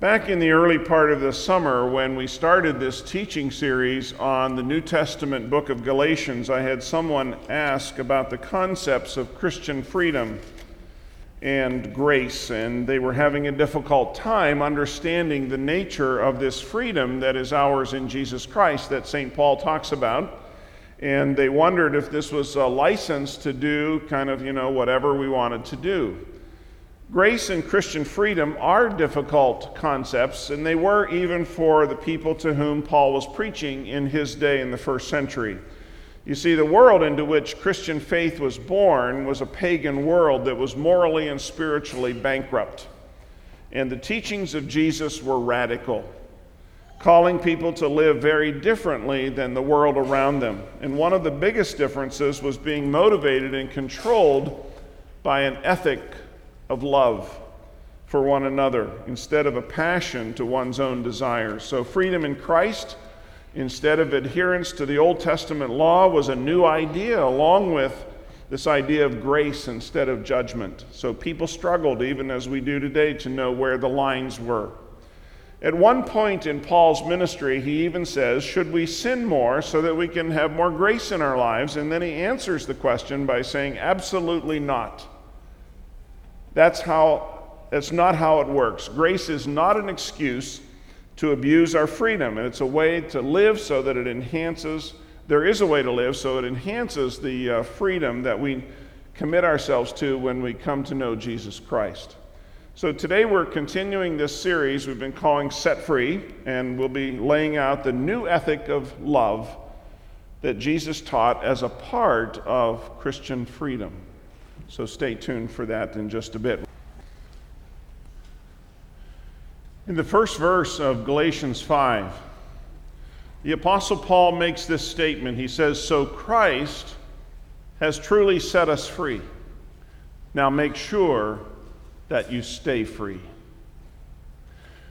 Back in the early part of the summer, when we started this teaching series on the New Testament book of Galatians, I had someone ask about the concepts of Christian freedom and grace, and they were having a difficult time understanding the nature of this freedom that is ours in Jesus Christ that St. Paul talks about. And they wondered if this was a license to do kind of, you know, whatever we wanted to do. Grace and Christian freedom are difficult concepts, and they were even for the people to whom Paul was preaching in his day in the first century. You see, the world into which Christian faith was born was a pagan world that was morally and spiritually bankrupt. And the teachings of Jesus were radical, calling people to live very differently than the world around them. And one of the biggest differences was being motivated and controlled by an ethic of love for one another instead of a passion to one's own desires. So, freedom in Christ, instead of adherence to the Old Testament law, was a new idea, along with this idea of grace instead of judgment. So, people struggled, even as we do today, to know where the lines were. At one point in Paul's ministry, he even says, Should we sin more so that we can have more grace in our lives? And then he answers the question by saying, Absolutely not. That's how, that's not how it works. Grace is not an excuse to abuse our freedom, and it's a way to live so that it enhances, there is a way to live so it enhances the uh, freedom that we commit ourselves to when we come to know Jesus Christ. So today we're continuing this series we've been calling Set Free, and we'll be laying out the new ethic of love that Jesus taught as a part of Christian freedom. So stay tuned for that in just a bit. In the first verse of Galatians 5, the Apostle Paul makes this statement. He says, So Christ has truly set us free. Now make sure that you stay free.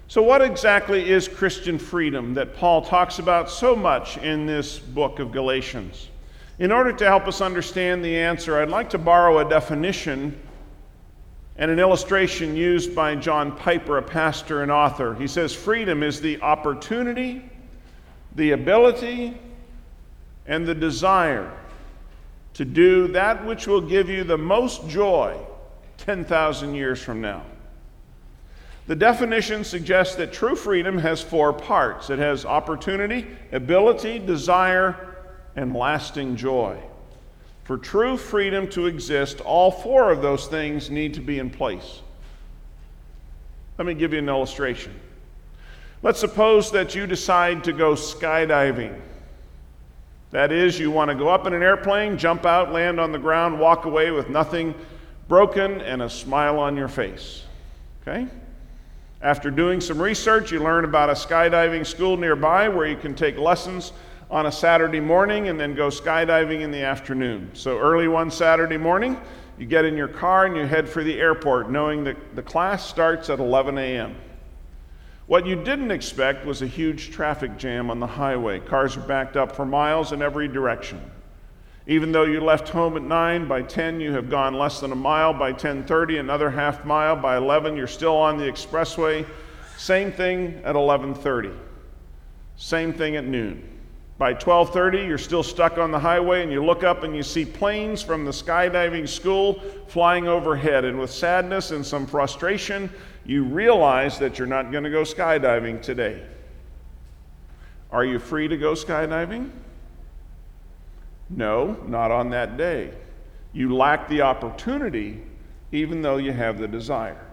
So, what exactly is Christian freedom that Paul talks about so much in this book of Galatians? In order to help us understand the answer, I'd like to borrow a definition and an illustration used by John Piper, a pastor and author. He says, Freedom is the opportunity, the ability, and the desire to do that which will give you the most joy 10,000 years from now. The definition suggests that true freedom has four parts it has opportunity, ability, desire, and lasting joy. For true freedom to exist, all four of those things need to be in place. Let me give you an illustration. Let's suppose that you decide to go skydiving. That is, you want to go up in an airplane, jump out, land on the ground, walk away with nothing broken and a smile on your face. Okay? After doing some research, you learn about a skydiving school nearby where you can take lessons on a Saturday morning and then go skydiving in the afternoon. So, early one Saturday morning, you get in your car and you head for the airport, knowing that the class starts at 11 a.m. What you didn't expect was a huge traffic jam on the highway. Cars are backed up for miles in every direction. Even though you left home at 9, by 10 you have gone less than a mile, by 10:30 another half mile, by 11 you're still on the expressway. Same thing at 11:30. Same thing at noon. By 12:30, you're still stuck on the highway and you look up and you see planes from the skydiving school flying overhead and with sadness and some frustration, you realize that you're not going to go skydiving today. Are you free to go skydiving? No, not on that day. You lack the opportunity even though you have the desire.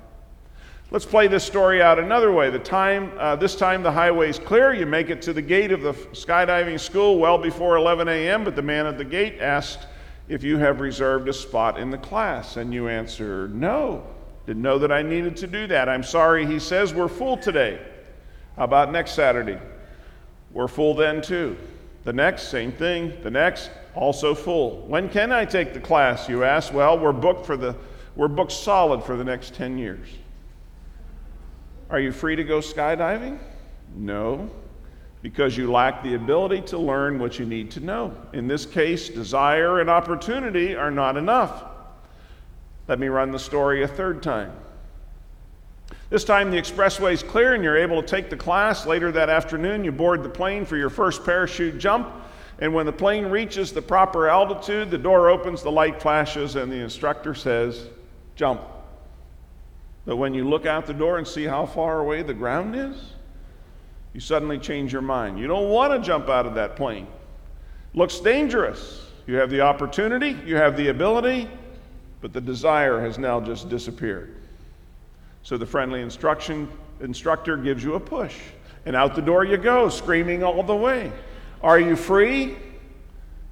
Let's play this story out another way. The time, uh, this time the highway is clear. You make it to the gate of the skydiving school well before 11 a.m., but the man at the gate asked if you have reserved a spot in the class. And you answer, no. Didn't know that I needed to do that. I'm sorry, he says, we're full today. How about next Saturday? We're full then too. The next, same thing. The next, also full. When can I take the class? You ask. Well, we're booked for the we're booked solid for the next 10 years. Are you free to go skydiving? No, because you lack the ability to learn what you need to know. In this case, desire and opportunity are not enough. Let me run the story a third time. This time the expressway is clear and you're able to take the class. Later that afternoon, you board the plane for your first parachute jump. And when the plane reaches the proper altitude, the door opens, the light flashes, and the instructor says, Jump. But when you look out the door and see how far away the ground is, you suddenly change your mind. You don't want to jump out of that plane. Looks dangerous. You have the opportunity, you have the ability, but the desire has now just disappeared. So the friendly instruction instructor gives you a push, and out the door you go, screaming all the way. Are you free?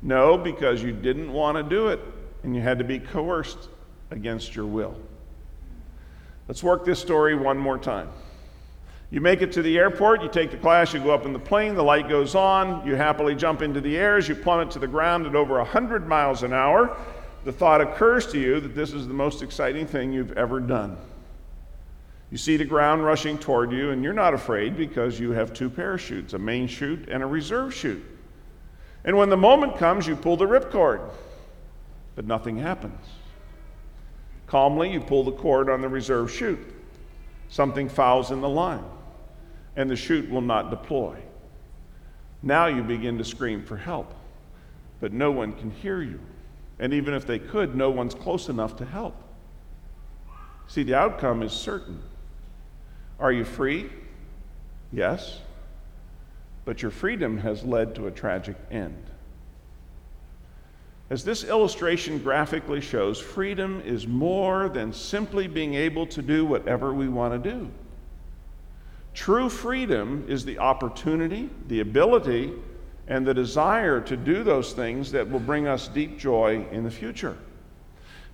No, because you didn't want to do it, and you had to be coerced against your will. Let's work this story one more time. You make it to the airport, you take the class, you go up in the plane, the light goes on, you happily jump into the air as you plummet to the ground at over 100 miles an hour. The thought occurs to you that this is the most exciting thing you've ever done. You see the ground rushing toward you, and you're not afraid because you have two parachutes a main chute and a reserve chute. And when the moment comes, you pull the ripcord, but nothing happens. Calmly, you pull the cord on the reserve chute. Something fouls in the line and the chute will not deploy. Now you begin to scream for help, but no one can hear you. And even if they could, no one's close enough to help. See, the outcome is certain. Are you free? Yes. But your freedom has led to a tragic end. As this illustration graphically shows, freedom is more than simply being able to do whatever we want to do. True freedom is the opportunity, the ability, and the desire to do those things that will bring us deep joy in the future.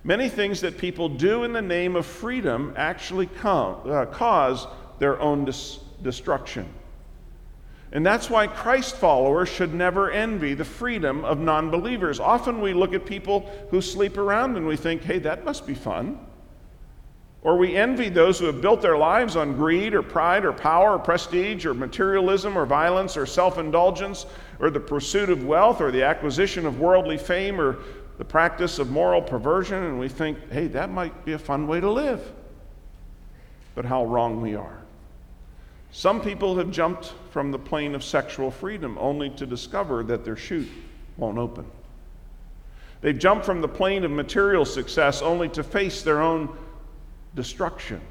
Many things that people do in the name of freedom actually come, uh, cause their own dis- destruction. And that's why Christ followers should never envy the freedom of non believers. Often we look at people who sleep around and we think, hey, that must be fun. Or we envy those who have built their lives on greed or pride or power or prestige or materialism or violence or self indulgence or the pursuit of wealth or the acquisition of worldly fame or the practice of moral perversion, and we think, hey, that might be a fun way to live. But how wrong we are. Some people have jumped from the plane of sexual freedom only to discover that their chute won't open. They've jumped from the plane of material success only to face their own destruction.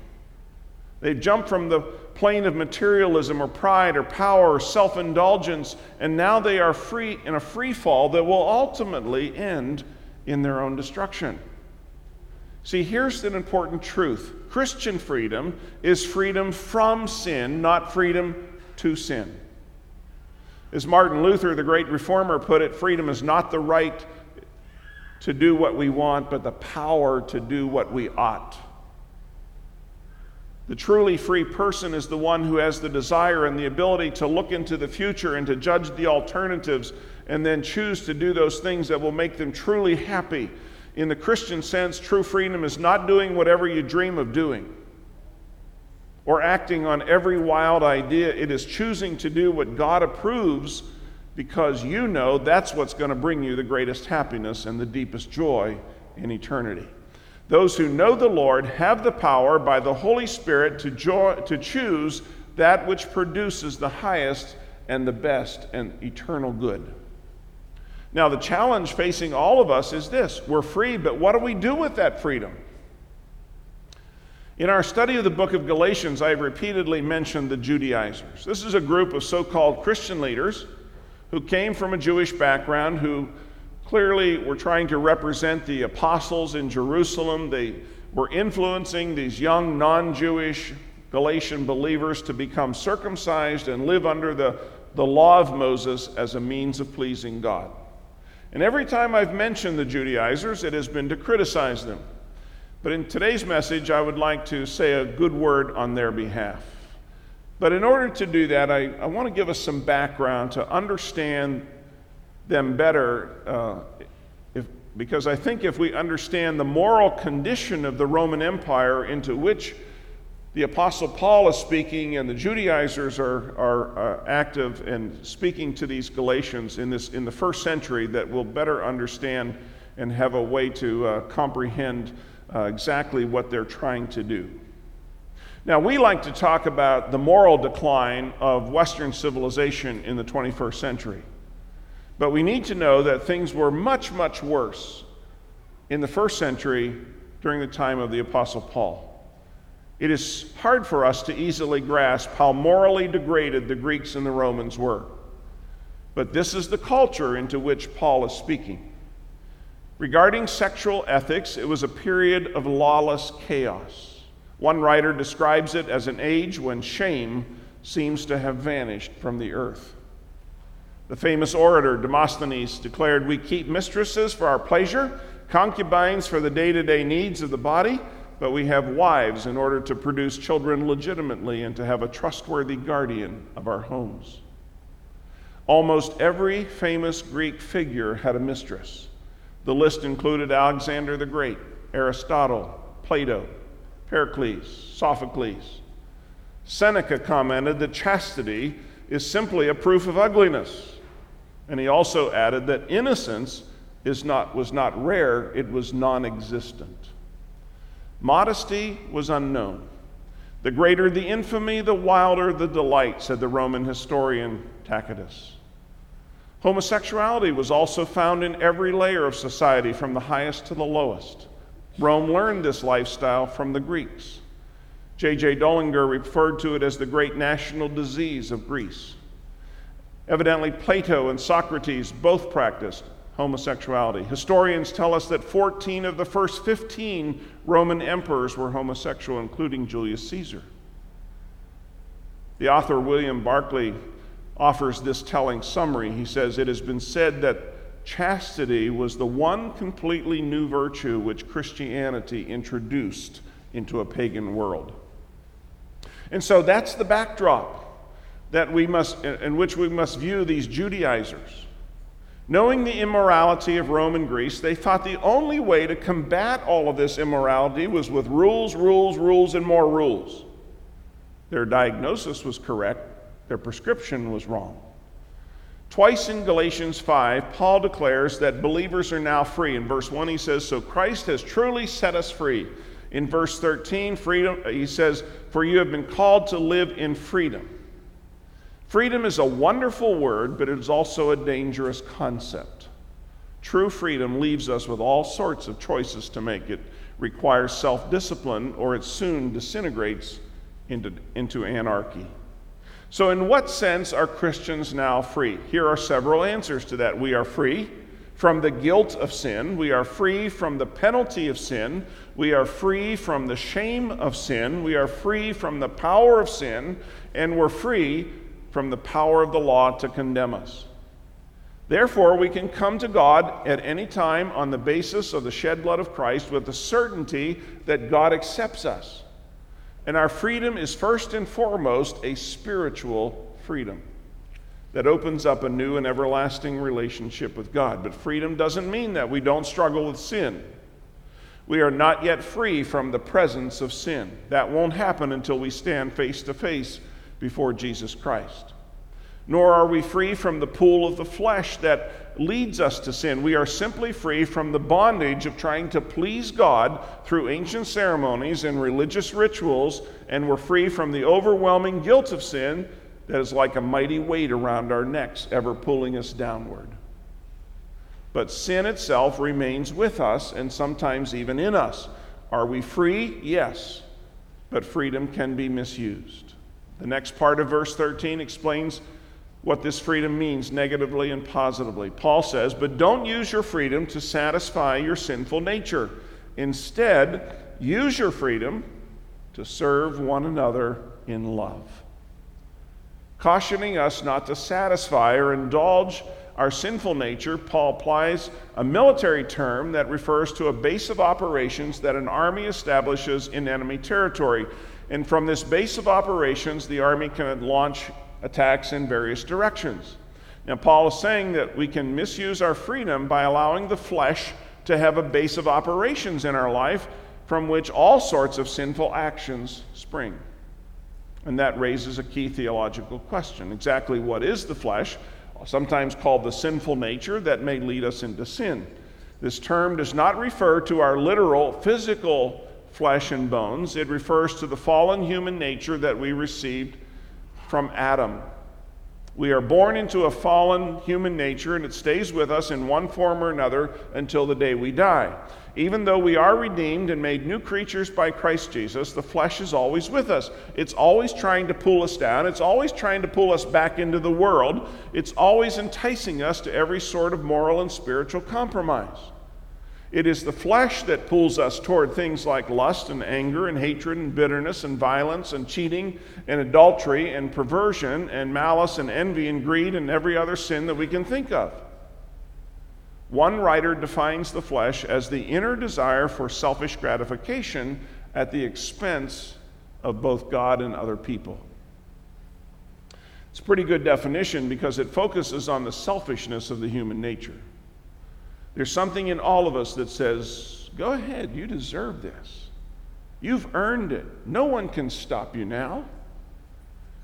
They've jumped from the plane of materialism or pride or power or self indulgence, and now they are free in a free fall that will ultimately end in their own destruction. See, here's an important truth Christian freedom is freedom from sin, not freedom to sin. As Martin Luther, the great reformer, put it, freedom is not the right to do what we want, but the power to do what we ought. The truly free person is the one who has the desire and the ability to look into the future and to judge the alternatives and then choose to do those things that will make them truly happy. In the Christian sense, true freedom is not doing whatever you dream of doing or acting on every wild idea. It is choosing to do what God approves because you know that's what's going to bring you the greatest happiness and the deepest joy in eternity. Those who know the Lord have the power by the Holy Spirit to, jo- to choose that which produces the highest and the best and eternal good. Now, the challenge facing all of us is this we're free, but what do we do with that freedom? In our study of the book of Galatians, I have repeatedly mentioned the Judaizers. This is a group of so called Christian leaders who came from a Jewish background, who clearly were trying to represent the apostles in Jerusalem. They were influencing these young non Jewish Galatian believers to become circumcised and live under the, the law of Moses as a means of pleasing God. And every time I've mentioned the Judaizers, it has been to criticize them. But in today's message, I would like to say a good word on their behalf. But in order to do that, I, I want to give us some background to understand them better uh, if, because I think if we understand the moral condition of the Roman Empire into which the Apostle Paul is speaking and the Judaizers are, are uh, active and speaking to these Galatians in, this, in the first century, that we'll better understand and have a way to uh, comprehend uh, exactly what they're trying to do. Now, we like to talk about the moral decline of Western civilization in the 21st century. But we need to know that things were much, much worse in the first century during the time of the Apostle Paul. It is hard for us to easily grasp how morally degraded the Greeks and the Romans were. But this is the culture into which Paul is speaking. Regarding sexual ethics, it was a period of lawless chaos. One writer describes it as an age when shame seems to have vanished from the earth. The famous orator Demosthenes declared, We keep mistresses for our pleasure, concubines for the day to day needs of the body but we have wives in order to produce children legitimately and to have a trustworthy guardian of our homes. Almost every famous Greek figure had a mistress. The list included Alexander the Great, Aristotle, Plato, Pericles, Sophocles. Seneca commented that chastity is simply a proof of ugliness. And he also added that innocence is not, was not rare, it was non existent. Modesty was unknown. The greater the infamy, the wilder the delight, said the Roman historian Tacitus. Homosexuality was also found in every layer of society, from the highest to the lowest. Rome learned this lifestyle from the Greeks. J.J. Dollinger referred to it as the great national disease of Greece. Evidently, Plato and Socrates both practiced homosexuality. Historians tell us that 14 of the first 15 Roman emperors were homosexual, including Julius Caesar. The author William Barclay offers this telling summary. He says, It has been said that chastity was the one completely new virtue which Christianity introduced into a pagan world. And so that's the backdrop that we must, in which we must view these Judaizers. Knowing the immorality of Rome and Greece, they thought the only way to combat all of this immorality was with rules, rules, rules, and more rules. Their diagnosis was correct, their prescription was wrong. Twice in Galatians 5, Paul declares that believers are now free. In verse 1, he says, So Christ has truly set us free. In verse 13, freedom, he says, For you have been called to live in freedom. Freedom is a wonderful word, but it is also a dangerous concept. True freedom leaves us with all sorts of choices to make. It requires self discipline, or it soon disintegrates into, into anarchy. So, in what sense are Christians now free? Here are several answers to that. We are free from the guilt of sin, we are free from the penalty of sin, we are free from the shame of sin, we are free from the power of sin, and we're free from the power of the law to condemn us. Therefore, we can come to God at any time on the basis of the shed blood of Christ with the certainty that God accepts us. And our freedom is first and foremost a spiritual freedom that opens up a new and everlasting relationship with God. But freedom doesn't mean that we don't struggle with sin. We are not yet free from the presence of sin. That won't happen until we stand face to face before Jesus Christ. Nor are we free from the pool of the flesh that leads us to sin. We are simply free from the bondage of trying to please God through ancient ceremonies and religious rituals, and we're free from the overwhelming guilt of sin that is like a mighty weight around our necks, ever pulling us downward. But sin itself remains with us and sometimes even in us. Are we free? Yes. But freedom can be misused. The next part of verse 13 explains what this freedom means negatively and positively. Paul says, But don't use your freedom to satisfy your sinful nature. Instead, use your freedom to serve one another in love. Cautioning us not to satisfy or indulge our sinful nature, Paul applies a military term that refers to a base of operations that an army establishes in enemy territory. And from this base of operations, the army can launch attacks in various directions. Now, Paul is saying that we can misuse our freedom by allowing the flesh to have a base of operations in our life from which all sorts of sinful actions spring. And that raises a key theological question. Exactly what is the flesh, sometimes called the sinful nature, that may lead us into sin? This term does not refer to our literal physical flesh and bones, it refers to the fallen human nature that we received from Adam. We are born into a fallen human nature, and it stays with us in one form or another until the day we die. Even though we are redeemed and made new creatures by Christ Jesus, the flesh is always with us. It's always trying to pull us down. It's always trying to pull us back into the world. It's always enticing us to every sort of moral and spiritual compromise. It is the flesh that pulls us toward things like lust and anger and hatred and bitterness and violence and cheating and adultery and perversion and malice and envy and greed and every other sin that we can think of. One writer defines the flesh as the inner desire for selfish gratification at the expense of both God and other people. It's a pretty good definition because it focuses on the selfishness of the human nature. There's something in all of us that says, Go ahead, you deserve this. You've earned it. No one can stop you now.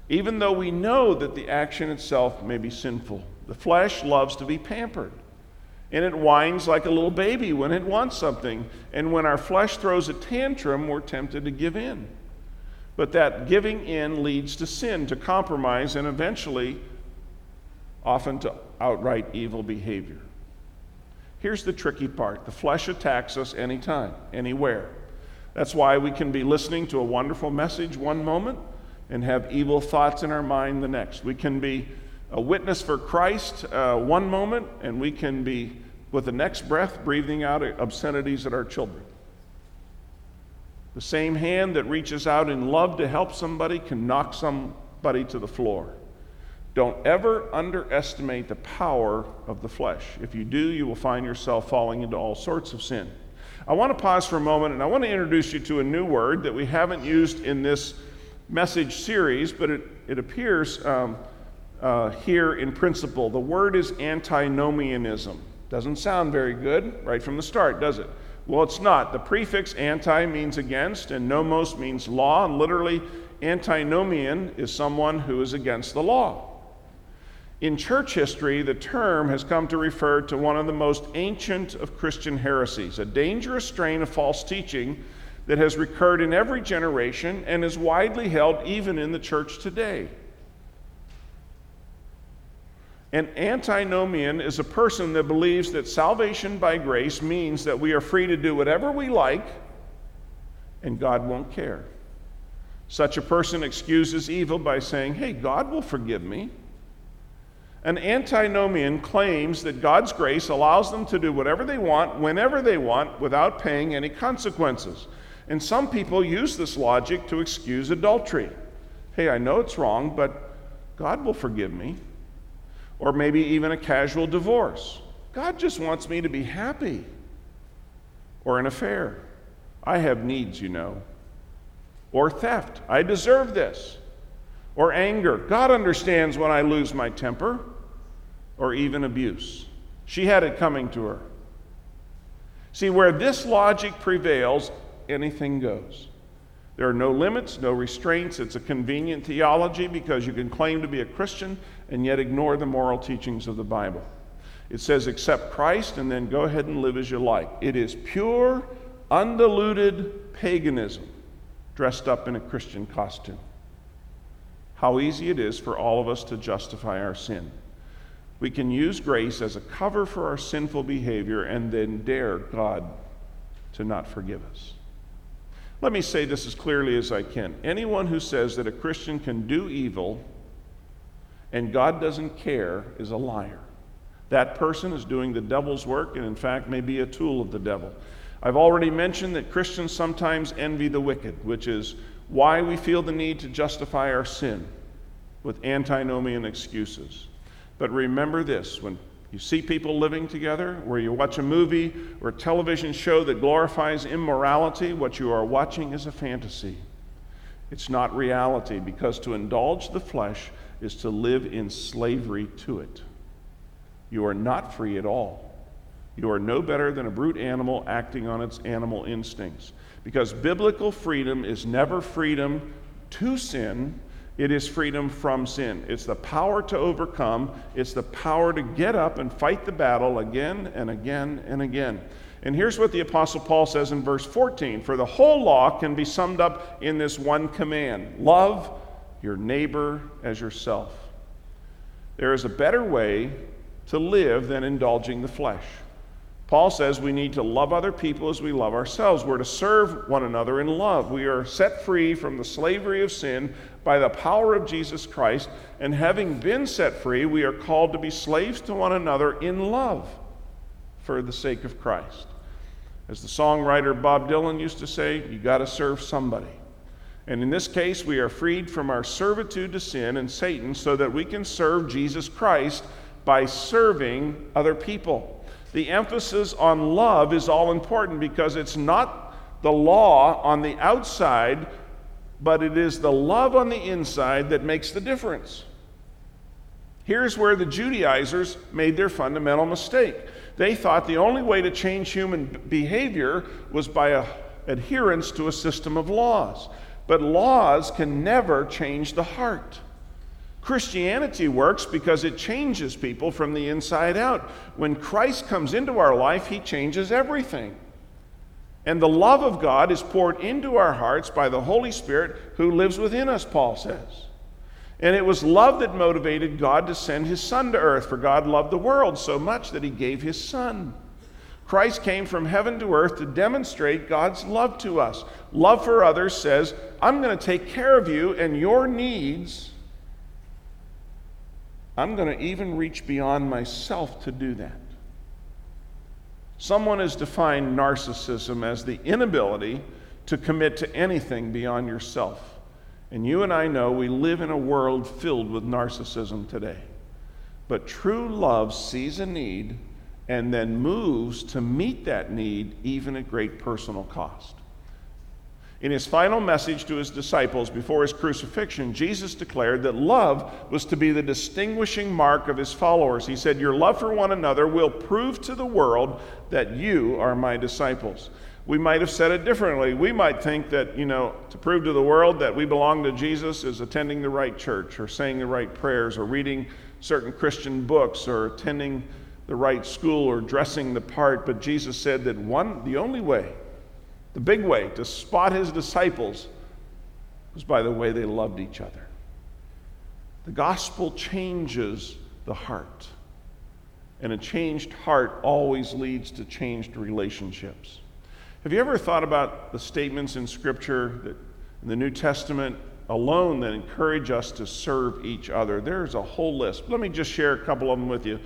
Even though we know that the action itself may be sinful, the flesh loves to be pampered. And it whines like a little baby when it wants something. And when our flesh throws a tantrum, we're tempted to give in. But that giving in leads to sin, to compromise, and eventually, often to outright evil behavior. Here's the tricky part the flesh attacks us anytime, anywhere. That's why we can be listening to a wonderful message one moment and have evil thoughts in our mind the next. We can be a witness for Christ uh, one moment, and we can be, with the next breath, breathing out obscenities at our children. The same hand that reaches out in love to help somebody can knock somebody to the floor. Don't ever underestimate the power of the flesh. If you do, you will find yourself falling into all sorts of sin. I want to pause for a moment and I want to introduce you to a new word that we haven't used in this message series, but it, it appears um, uh, here in principle. The word is antinomianism. Doesn't sound very good right from the start, does it? Well, it's not. The prefix anti means against, and nomos means law, and literally, antinomian is someone who is against the law. In church history, the term has come to refer to one of the most ancient of Christian heresies, a dangerous strain of false teaching that has recurred in every generation and is widely held even in the church today. An antinomian is a person that believes that salvation by grace means that we are free to do whatever we like and God won't care. Such a person excuses evil by saying, Hey, God will forgive me. An antinomian claims that God's grace allows them to do whatever they want, whenever they want, without paying any consequences. And some people use this logic to excuse adultery. Hey, I know it's wrong, but God will forgive me. Or maybe even a casual divorce. God just wants me to be happy. Or an affair. I have needs, you know. Or theft. I deserve this. Or anger. God understands when I lose my temper or even abuse. She had it coming to her. See, where this logic prevails, anything goes. There are no limits, no restraints. It's a convenient theology because you can claim to be a Christian and yet ignore the moral teachings of the Bible. It says, accept Christ and then go ahead and live as you like. It is pure, undiluted paganism dressed up in a Christian costume. How easy it is for all of us to justify our sin we can use grace as a cover for our sinful behavior and then dare God to not forgive us. Let me say this as clearly as I can. Anyone who says that a Christian can do evil and God doesn't care is a liar. That person is doing the devil's work and, in fact, may be a tool of the devil. I've already mentioned that Christians sometimes envy the wicked, which is why we feel the need to justify our sin with antinomian excuses. But remember this when you see people living together, where you watch a movie or a television show that glorifies immorality, what you are watching is a fantasy. It's not reality because to indulge the flesh is to live in slavery to it. You are not free at all. You are no better than a brute animal acting on its animal instincts. Because biblical freedom is never freedom to sin, it is freedom from sin. It's the power to overcome. It's the power to get up and fight the battle again and again and again. And here's what the Apostle Paul says in verse 14 For the whole law can be summed up in this one command love your neighbor as yourself. There is a better way to live than indulging the flesh. Paul says we need to love other people as we love ourselves. We're to serve one another in love. We are set free from the slavery of sin by the power of Jesus Christ, and having been set free, we are called to be slaves to one another in love for the sake of Christ. As the songwriter Bob Dylan used to say, you got to serve somebody. And in this case, we are freed from our servitude to sin and Satan so that we can serve Jesus Christ by serving other people. The emphasis on love is all important because it's not the law on the outside, but it is the love on the inside that makes the difference. Here's where the Judaizers made their fundamental mistake. They thought the only way to change human behavior was by a, adherence to a system of laws. But laws can never change the heart. Christianity works because it changes people from the inside out. When Christ comes into our life, he changes everything. And the love of God is poured into our hearts by the Holy Spirit who lives within us, Paul says. And it was love that motivated God to send his Son to earth, for God loved the world so much that he gave his Son. Christ came from heaven to earth to demonstrate God's love to us. Love for others says, I'm going to take care of you and your needs. I'm going to even reach beyond myself to do that. Someone has defined narcissism as the inability to commit to anything beyond yourself. And you and I know we live in a world filled with narcissism today. But true love sees a need and then moves to meet that need, even at great personal cost. In his final message to his disciples before his crucifixion, Jesus declared that love was to be the distinguishing mark of his followers. He said, Your love for one another will prove to the world that you are my disciples we might have said it differently. We might think that, you know, to prove to the world that we belong to Jesus is attending the right church or saying the right prayers or reading certain Christian books or attending the right school or dressing the part. But Jesus said that one, the only way, the big way to spot his disciples was by the way they loved each other. The gospel changes the heart, and a changed heart always leads to changed relationships. Have you ever thought about the statements in Scripture that in the New Testament alone that encourage us to serve each other? There's a whole list. Let me just share a couple of them with you.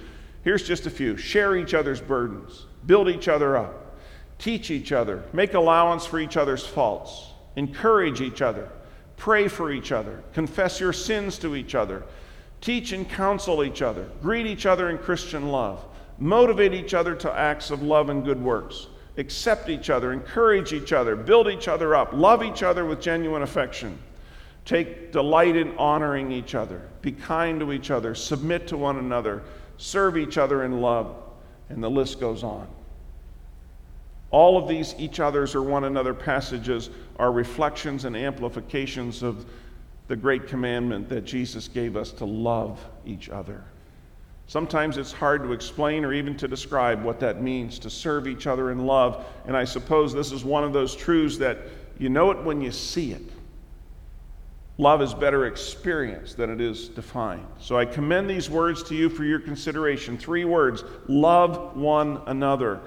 Here's just a few share each other's burdens, build each other up, teach each other, make allowance for each other's faults, encourage each other, pray for each other, confess your sins to each other, teach and counsel each other, greet each other in Christian love, motivate each other to acts of love and good works accept each other, encourage each other, build each other up, love each other with genuine affection. Take delight in honoring each other, be kind to each other, submit to one another, serve each other in love, and the list goes on. All of these each other's or one another passages are reflections and amplifications of the great commandment that Jesus gave us to love each other. Sometimes it's hard to explain or even to describe what that means to serve each other in love. And I suppose this is one of those truths that you know it when you see it. Love is better experienced than it is defined. So I commend these words to you for your consideration. Three words love one another.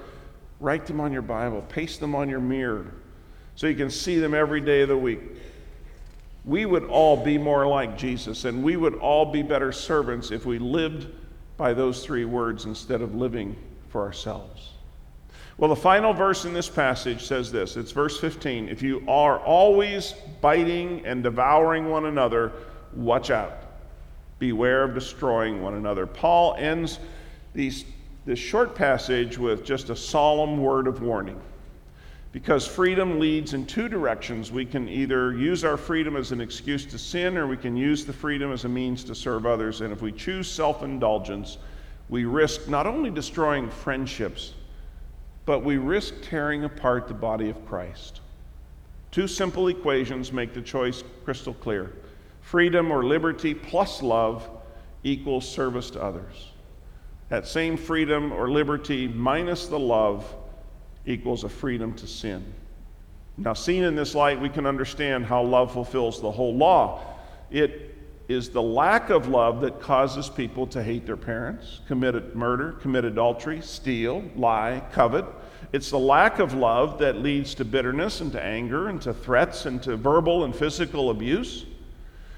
Write them on your Bible, paste them on your mirror so you can see them every day of the week. We would all be more like Jesus, and we would all be better servants if we lived by those three words instead of living for ourselves. Well, the final verse in this passage says this it's verse 15. If you are always biting and devouring one another, watch out. Beware of destroying one another. Paul ends these, this short passage with just a solemn word of warning. Because freedom leads in two directions. We can either use our freedom as an excuse to sin, or we can use the freedom as a means to serve others. And if we choose self indulgence, we risk not only destroying friendships, but we risk tearing apart the body of Christ. Two simple equations make the choice crystal clear freedom or liberty plus love equals service to others. That same freedom or liberty minus the love equals a freedom to sin. Now, seen in this light, we can understand how love fulfills the whole law. It is the lack of love that causes people to hate their parents, commit murder, commit adultery, steal, lie, covet. It's the lack of love that leads to bitterness and to anger and to threats and to verbal and physical abuse.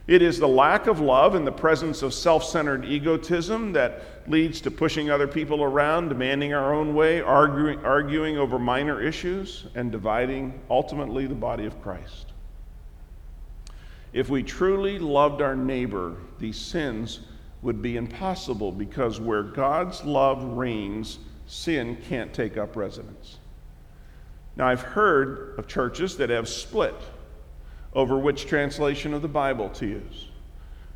It is the lack of love and the presence of self centered egotism that leads to pushing other people around, demanding our own way, arguing, arguing over minor issues, and dividing ultimately the body of Christ. If we truly loved our neighbor, these sins would be impossible because where God's love reigns, sin can't take up residence. Now, I've heard of churches that have split over which translation of the Bible to use.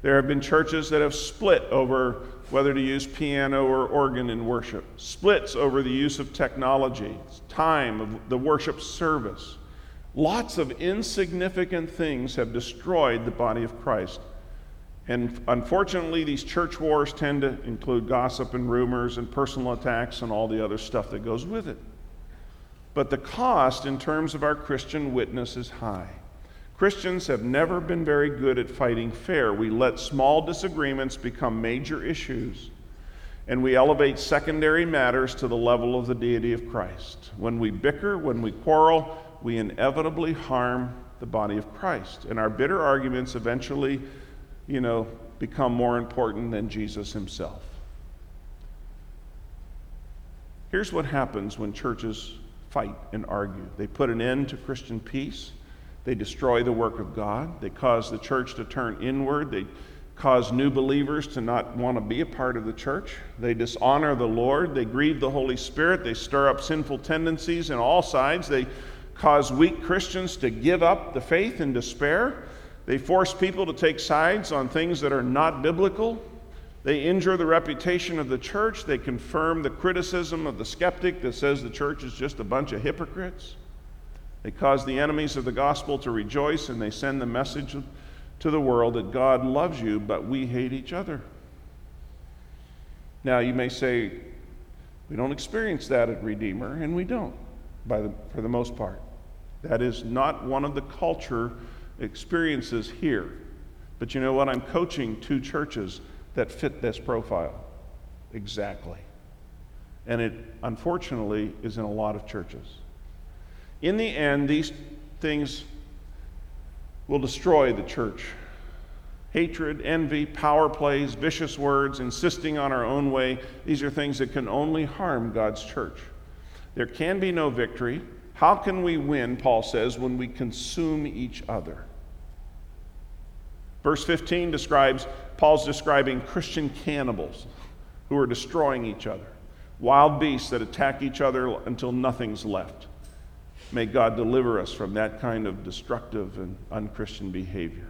There have been churches that have split over whether to use piano or organ in worship, splits over the use of technology, time of the worship service. Lots of insignificant things have destroyed the body of Christ. And unfortunately, these church wars tend to include gossip and rumors and personal attacks and all the other stuff that goes with it. But the cost in terms of our Christian witness is high. Christians have never been very good at fighting fair. We let small disagreements become major issues, and we elevate secondary matters to the level of the deity of Christ. When we bicker, when we quarrel, we inevitably harm the body of Christ, and our bitter arguments eventually, you know, become more important than Jesus himself. Here's what happens when churches fight and argue they put an end to Christian peace they destroy the work of God. They cause the church to turn inward. They cause new believers to not want to be a part of the church. They dishonor the Lord. They grieve the Holy Spirit. They stir up sinful tendencies in all sides. They cause weak Christians to give up the faith in despair. They force people to take sides on things that are not biblical. They injure the reputation of the church. They confirm the criticism of the skeptic that says the church is just a bunch of hypocrites. They cause the enemies of the gospel to rejoice and they send the message to the world that God loves you, but we hate each other. Now, you may say, we don't experience that at Redeemer, and we don't, by the, for the most part. That is not one of the culture experiences here. But you know what? I'm coaching two churches that fit this profile exactly. And it, unfortunately, is in a lot of churches. In the end, these things will destroy the church. Hatred, envy, power plays, vicious words, insisting on our own way, these are things that can only harm God's church. There can be no victory. How can we win, Paul says, when we consume each other? Verse 15 describes, Paul's describing Christian cannibals who are destroying each other, wild beasts that attack each other until nothing's left. May God deliver us from that kind of destructive and unchristian behavior.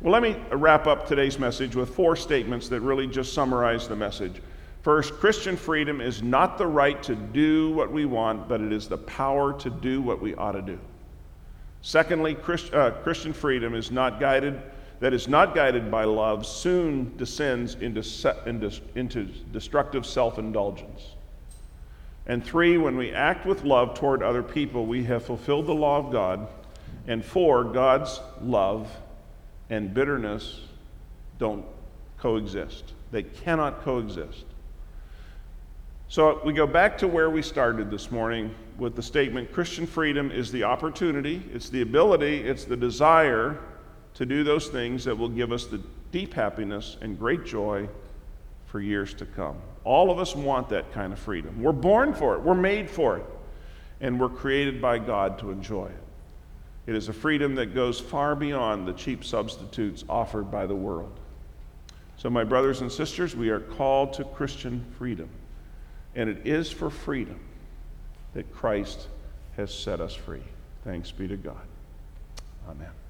Well, let me wrap up today's message with four statements that really just summarize the message. First, Christian freedom is not the right to do what we want, but it is the power to do what we ought to do. Secondly, Christ, uh, Christian freedom is not guided, that is not guided by love, soon descends into, into, into destructive self indulgence. And three, when we act with love toward other people, we have fulfilled the law of God. And four, God's love and bitterness don't coexist. They cannot coexist. So we go back to where we started this morning with the statement Christian freedom is the opportunity, it's the ability, it's the desire to do those things that will give us the deep happiness and great joy for years to come. All of us want that kind of freedom. We're born for it, we're made for it, and we're created by God to enjoy it. It is a freedom that goes far beyond the cheap substitutes offered by the world. So, my brothers and sisters, we are called to Christian freedom, and it is for freedom that Christ has set us free. Thanks be to God. Amen.